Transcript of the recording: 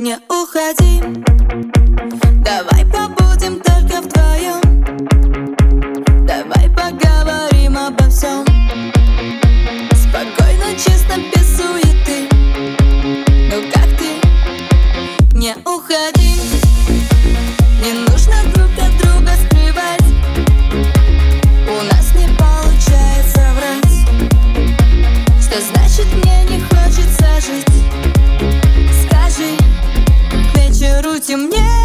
Не уходи. Давай побудем только вдвоем хочется жить